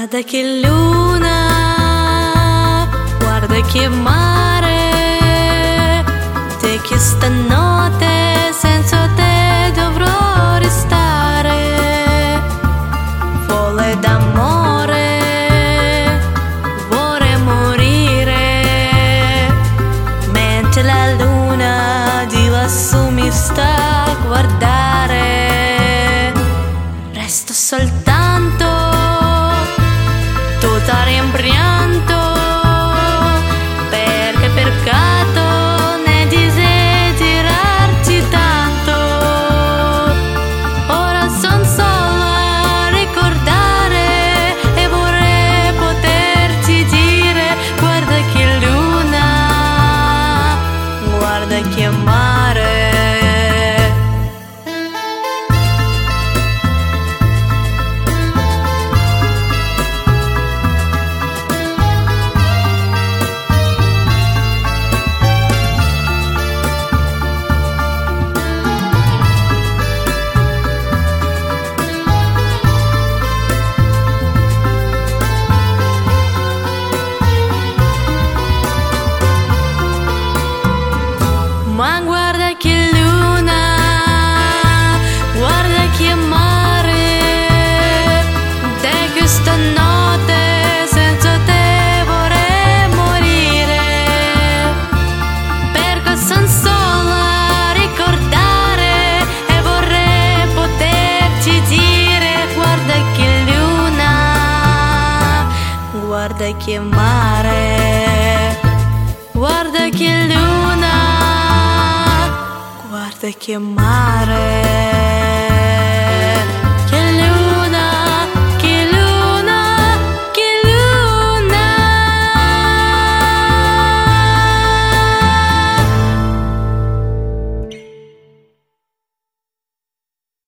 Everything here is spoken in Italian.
Guarda che luna, guarda che mare, te che stanotte senza te dovrò restare. Folle d'amore, vorrei morire, mentre la luna di lassù mi sta a guarda che mare, guarda che luna. Guarda che mare